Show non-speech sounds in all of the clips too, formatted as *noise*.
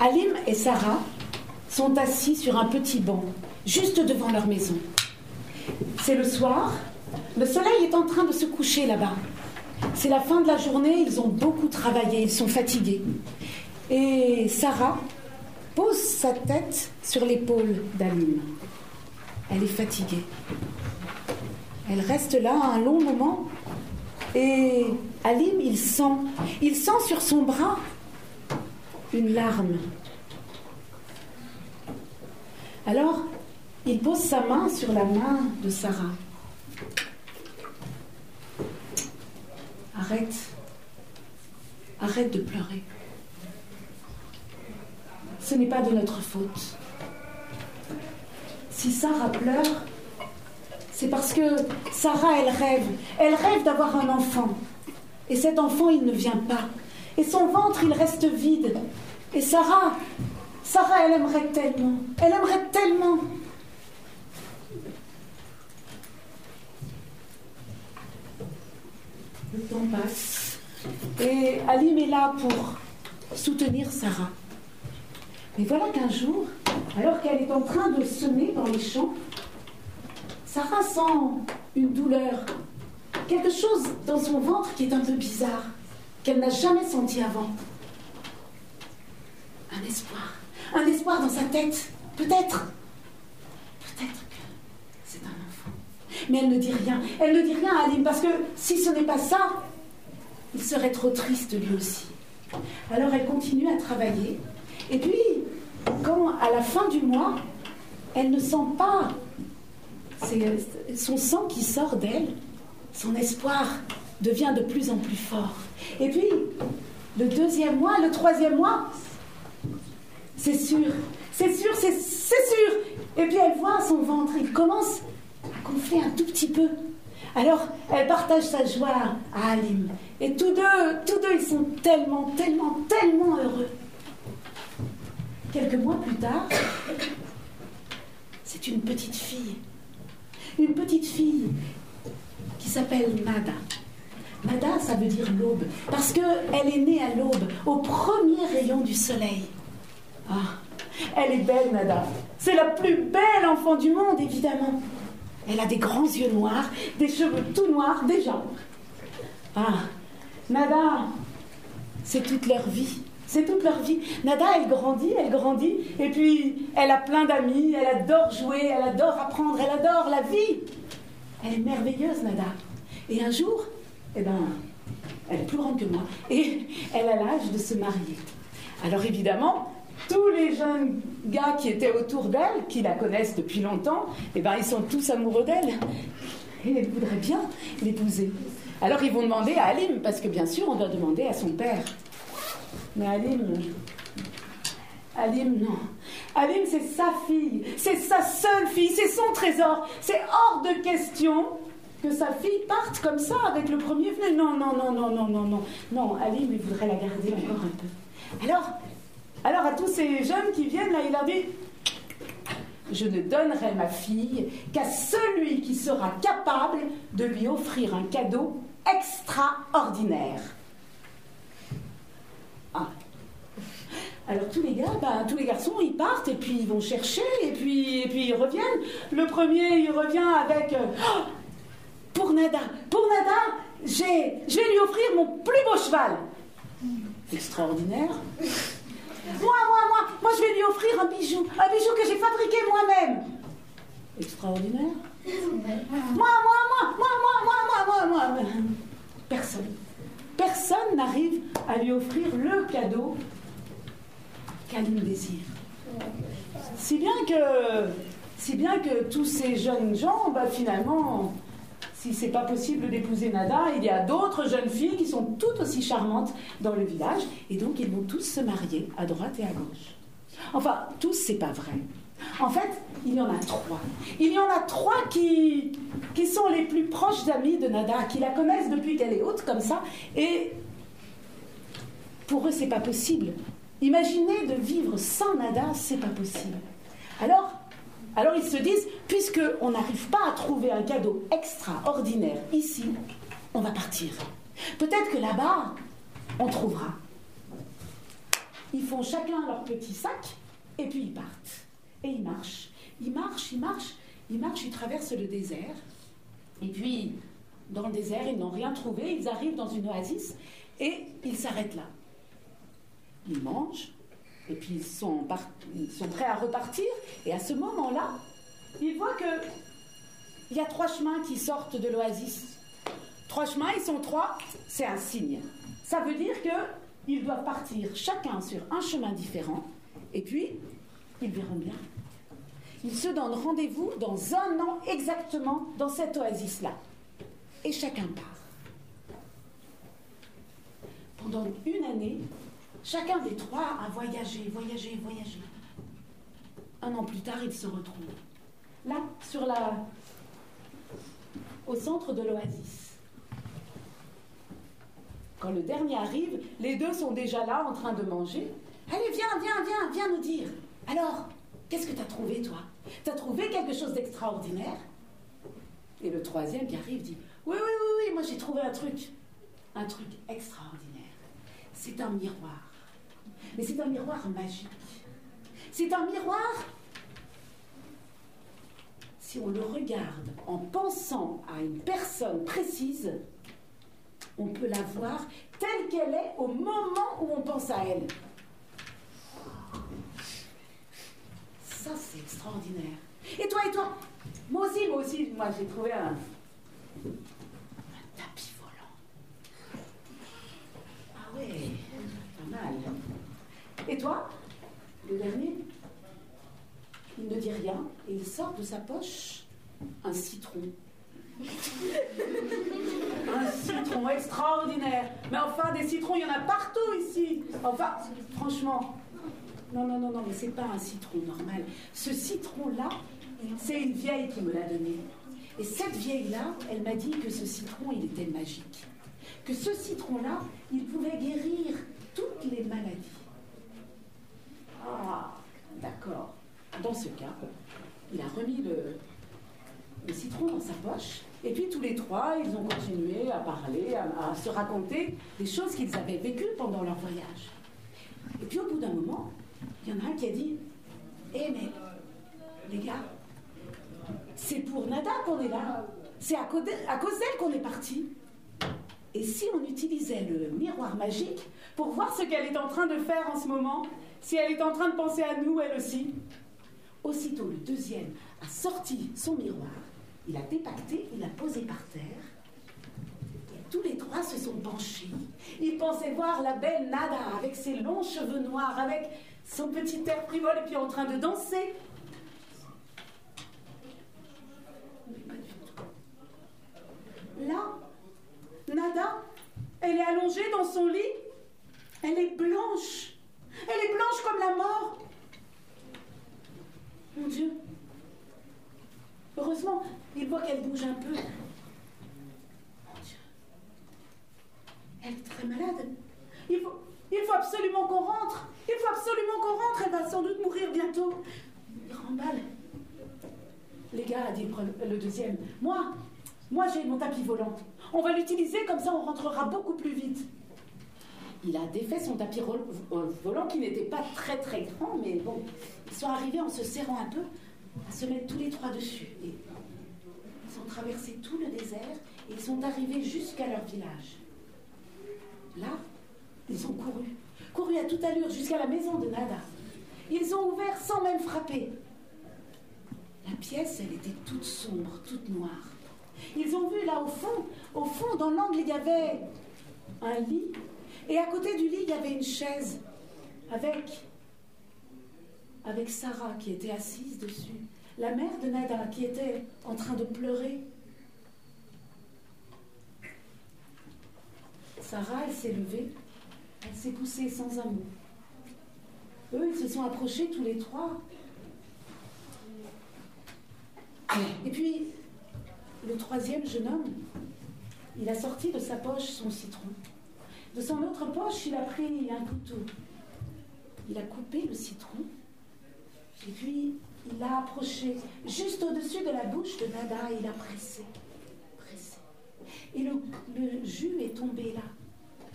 Alim et Sarah sont assis sur un petit banc, juste devant leur maison. C'est le soir, le soleil est en train de se coucher là-bas. C'est la fin de la journée, ils ont beaucoup travaillé, ils sont fatigués. Et Sarah pose sa tête sur l'épaule d'Alim. Elle est fatiguée. Elle reste là un long moment et Alim, il sent, il sent sur son bras une larme. Alors, il pose sa main sur la main de Sarah. Arrête. Arrête de pleurer. Ce n'est pas de notre faute. Si Sarah pleure, c'est parce que Sarah, elle rêve. Elle rêve d'avoir un enfant. Et cet enfant, il ne vient pas. Et son ventre, il reste vide. Et Sarah, Sarah, elle aimerait tellement. Elle aimerait tellement. Le temps passe. Et Alim est là pour soutenir Sarah. Mais voilà qu'un jour, alors qu'elle est en train de semer dans les champs, Sarah sent une douleur, quelque chose dans son ventre qui est un peu bizarre, qu'elle n'a jamais senti avant. Un espoir, un espoir dans sa tête, peut-être. Peut-être que c'est un enfant. Mais elle ne dit rien, elle ne dit rien à Alim, parce que si ce n'est pas ça, il serait trop triste lui aussi. Alors elle continue à travailler, et puis, quand à la fin du mois, elle ne sent pas son sang qui sort d'elle, son espoir devient de plus en plus fort. Et puis, le deuxième mois, le troisième mois, c'est sûr, c'est sûr, c'est sûr. Et puis elle voit son ventre, il commence à gonfler un tout petit peu. Alors, elle partage sa joie à Alim. Et tous deux, tous deux, ils sont tellement, tellement, tellement heureux. Quelques mois plus tard, c'est une petite fille. Une petite fille qui s'appelle Nada. Nada, ça veut dire l'aube, parce qu'elle est née à l'aube, au premier rayon du soleil. Ah, elle est belle, Nada. C'est la plus belle enfant du monde, évidemment. Elle a des grands yeux noirs, des cheveux tout noirs, jambes. Ah, Nada, c'est toute leur vie. C'est toute leur vie. Nada, elle grandit, elle grandit, et puis elle a plein d'amis, elle adore jouer, elle adore apprendre, elle adore la vie. Elle est merveilleuse, Nada. Et un jour, eh ben, elle est plus grande que moi, et elle a l'âge de se marier. Alors évidemment, tous les jeunes gars qui étaient autour d'elle, qui la connaissent depuis longtemps, eh ben, ils sont tous amoureux d'elle. Et elle voudrait bien l'épouser. Alors ils vont demander à Alim, parce que bien sûr, on doit demander à son père. Mais Alim, Alim, non. Alim, c'est sa fille, c'est sa seule fille, c'est son trésor. C'est hors de question que sa fille parte comme ça avec le premier venu. Non, non, non, non, non, non, non. Non, Alim, il voudrait la garder encore un peu. Alors, alors à tous ces jeunes qui viennent là, il leur dit Je ne donnerai ma fille qu'à celui qui sera capable de lui offrir un cadeau extraordinaire. Ah. Alors tous les gars, ben, tous les garçons, ils partent et puis ils vont chercher et puis, et puis ils reviennent. Le premier, il revient avec euh, Pour Nada, je vais lui offrir mon plus beau cheval. Extraordinaire. Moi, moi, moi, moi, je vais lui offrir un bijou, un bijou que j'ai fabriqué moi-même. Extraordinaire. Moi, moi, moi, moi, moi, moi, moi, moi, moi. Personne. Personne n'arrive à lui offrir le cadeau qu'elle désire. Si bien que, si bien que tous ces jeunes gens, bah, finalement, si c'est pas possible d'épouser Nada, il y a d'autres jeunes filles qui sont toutes aussi charmantes dans le village, et donc ils vont tous se marier à droite et à gauche. Enfin, tous, c'est pas vrai. En fait, il y en a trois. Il y en a trois qui, qui sont les plus proches amis de Nada, qui la connaissent depuis qu'elle est haute comme ça, et pour eux, c'est pas possible. Imaginez de vivre sans Nada, c'est pas possible. Alors, ils se disent, puisqu'on n'arrive pas à trouver un cadeau extraordinaire ici, on va partir. Peut-être que là-bas, on trouvera. ils font chacun leur petit sac, et puis ils partent. Et ils marchent. Ils marchent, ils marchent, ils marchent, ils traversent le désert. Et puis, dans le désert, ils n'ont rien trouvé, ils arrivent dans une oasis, et ils s'arrêtent là. Ils mangent, et puis ils sont, prêts à repartir, et à ce moment-là, ils voient que il y a trois chemins qui sortent de l'oasis. Trois chemins, ils sont trois, c'est un signe. Ça veut dire qu'ils doivent partir chacun sur un chemin différent, et puis ils verront bien. Ils se donnent rendez-vous dans un an exactement dans cette oasis-là. Et chacun part. Pendant une année, chacun des trois a voyagé, voyagé, voyagé. Un an plus tard, ils se retrouvent. Là, sur la... au centre de l'oasis. Quand le dernier arrive, les deux sont déjà là en train de manger. Allez, viens, viens, viens, viens nous dire. Alors, qu'est-ce que tu as trouvé, toi? Tu as trouvé quelque chose d'extraordinaire? Et le troisième qui arrive dit Oui, oui, oui, oui, moi j'ai trouvé un truc. Un truc extraordinaire. C'est un miroir. Mais c'est un miroir magique. C'est un miroir si on le regarde en pensant à une personne précise, on peut la voir telle qu'elle est au moment où on pense à elle. Ça, c'est extraordinaire. Et toi, et toi? Moi aussi, moi aussi, moi j'ai trouvé un, Et toi Le dernier il ne dit rien et il sort de sa poche un citron. *laughs* un citron extraordinaire. Mais enfin, des citrons, il y en a partout ici. Enfin, franchement. Non, non, non, non, mais c'est pas un citron normal. Ce citron-là, c'est une vieille qui me l'a donné. Et cette vieille-là, elle m'a dit que ce citron, il était magique. Que ce citron-là, il pouvait guérir toutes les maladies. Ah, d'accord. Dans ce cas, il a remis le, citron dans sa poche. Et puis tous les trois, ils ont continué à parler, à, se raconter des choses qu'ils avaient vécues pendant leur voyage. Et puis au bout d'un moment, il y en a un qui a dit Eh mais, les gars, c'est pour Nada qu'on est là. C'est à, cause d'elle qu'on est parti. Et si on utilisait le miroir magique pour voir ce qu'elle est en train de faire en ce moment, si elle est en train de penser à nous, elle aussi Aussitôt, le deuxième a sorti son miroir, il a dépacté, il l'a posé par terre. Et tous les trois se sont penchés. Ils pensaient voir la belle Nada avec ses longs cheveux noirs, avec son petit air frivole et puis en train de danser. Là, Nada, elle est allongée dans son lit. Elle est blanche. Elle est blanche comme la mort. Mon Dieu. Heureusement, il voit qu'elle bouge un peu. Mon Dieu. Elle est très malade. Il faut, absolument qu'on rentre. Il faut absolument qu'on rentre. Elle va sans doute mourir bientôt. Il remballe. Les gars, dit le deuxième. Moi, moi j'ai mon tapis volant. On va l'utiliser, comme ça on rentrera beaucoup plus vite. Il a défait son tapis volant qui n'était pas très très grand, mais bon, ils sont arrivés en se serrant un peu, à se mettre tous les trois dessus. Ils ont traversé tout le désert et ils sont arrivés jusqu'à leur village. Là, ils ont couru, couru à toute allure jusqu'à la maison de Nada. Ils ont ouvert sans même frapper. La pièce, elle était toute sombre, toute noire. Ils ont vu là au fond, au fond, dans l'angle, il y avait un lit. Et à côté du lit, il y avait une chaise avec avec Sarah qui était assise dessus, la mère de Nada qui était en train de pleurer. Sarah, elle s'est levée, elle s'est poussée sans un mot. Eux, ils se sont approchés tous les trois. Et puis, le troisième jeune homme, il a sorti de sa poche son citron. De son autre poche, il a pris un couteau. Il a coupé le citron et puis, il l'a approché juste au-dessus de la bouche de Nada et il a pressé, pressé. Et le, jus est tombé là,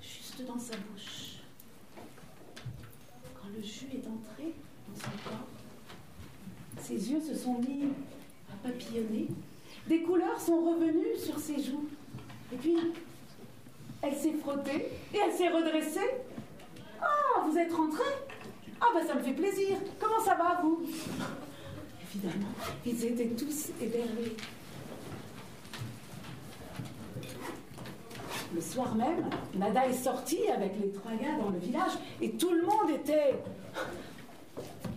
juste dans sa bouche. le jus est entré dans son corps. Ses yeux se sont mis à papillonner. Des couleurs sont revenues sur ses joues. Et puis, elle s'est frottée et elle s'est redressée. Ah, vous êtes rentrée Ah, ben ça me fait plaisir. Comment ça va, vous? Évidemment, ils étaient tous éberlés. Le soir même, Nada est sortie avec les trois gars dans le village et tout le monde était.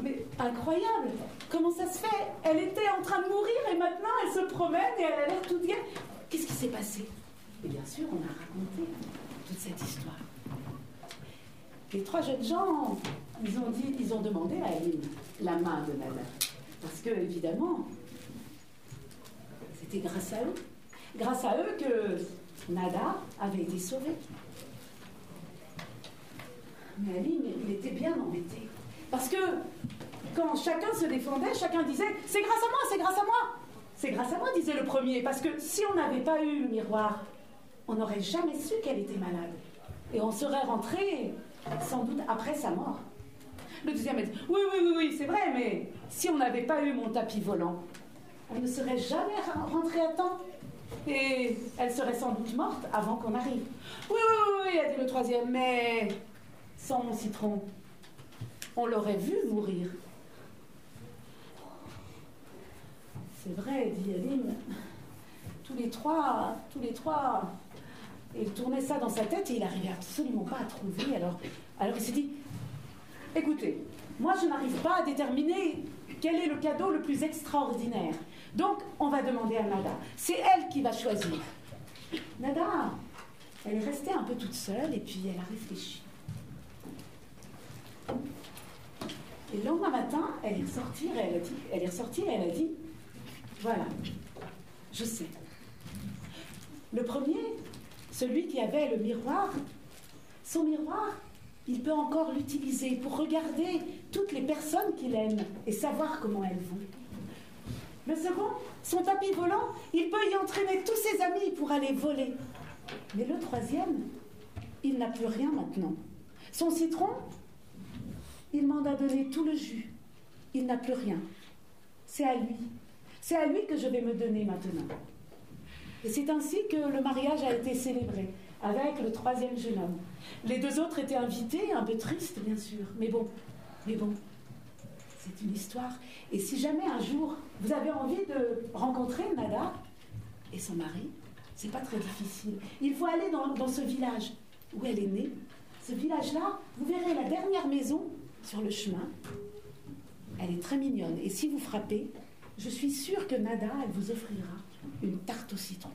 Mais incroyable Comment ça se fait? Elle était en train de mourir et maintenant elle se promène et elle a l'air toute bien. Qu'est-ce qui s'est passé? Et bien sûr, on a raconté toute cette histoire. Les trois jeunes gens, ils ont dit, ils ont demandé à Eline la main de Nada. Parce que, évidemment, c'était grâce à eux. Grâce à eux que Nada avait été sauvé. Mais Aline, il était bien embêté. Parce que quand chacun se défendait, chacun disait C'est grâce à moi, c'est grâce à moi. C'est grâce à moi, disait le premier. Parce que si on n'avait pas eu le miroir, on n'aurait jamais su qu'elle était malade. Et on serait rentré sans doute après sa mort. Le deuxième a dit Oui, oui, oui, oui, c'est vrai, mais si on n'avait pas eu mon tapis volant, on ne serait jamais rentré à temps. Et elle serait sans doute morte avant qu'on arrive. Oui, oui, oui, oui, a dit le troisième, mais sans mon citron, on l'aurait vu mourir. C'est vrai, dit Aline. Tous les trois, tous les trois, il tournait ça dans sa tête et il n'arrivait absolument pas à trouver. Alors, il s'est dit, écoutez, moi je n'arrive pas à déterminer quel est le cadeau le plus extraordinaire. Donc, on va demander à Nada. C'est elle qui va choisir. Nada, elle est restée un peu toute seule et puis elle a réfléchi. Et le lendemain matin, elle est dit, elle est ressortie et elle a dit, voilà, je sais. Le premier, celui qui avait le miroir, son miroir, il peut encore l'utiliser pour regarder toutes les personnes qu'il aime et savoir comment elles vont. Le second, son tapis volant, il peut y entraîner tous ses amis pour aller voler. Mais le troisième, il n'a plus rien maintenant. Son citron, il m'en a donné tout le jus. Il n'a plus rien. C'est à lui. C'est à lui que je vais me donner maintenant. Et c'est ainsi que le mariage a été célébré avec le troisième jeune homme. Les deux autres étaient invités, un peu tristes bien sûr, mais bon, mais bon, c'est une histoire. Et si jamais un jour vous avez envie de rencontrer Nada et son mari, c'est pas très difficile. Il faut aller dans, dans ce village où elle est née. Ce village-là, vous verrez la dernière maison sur le chemin. Elle est très mignonne. Et si vous frappez, je suis sûre que Nada, elle vous offrira une tarte au citron.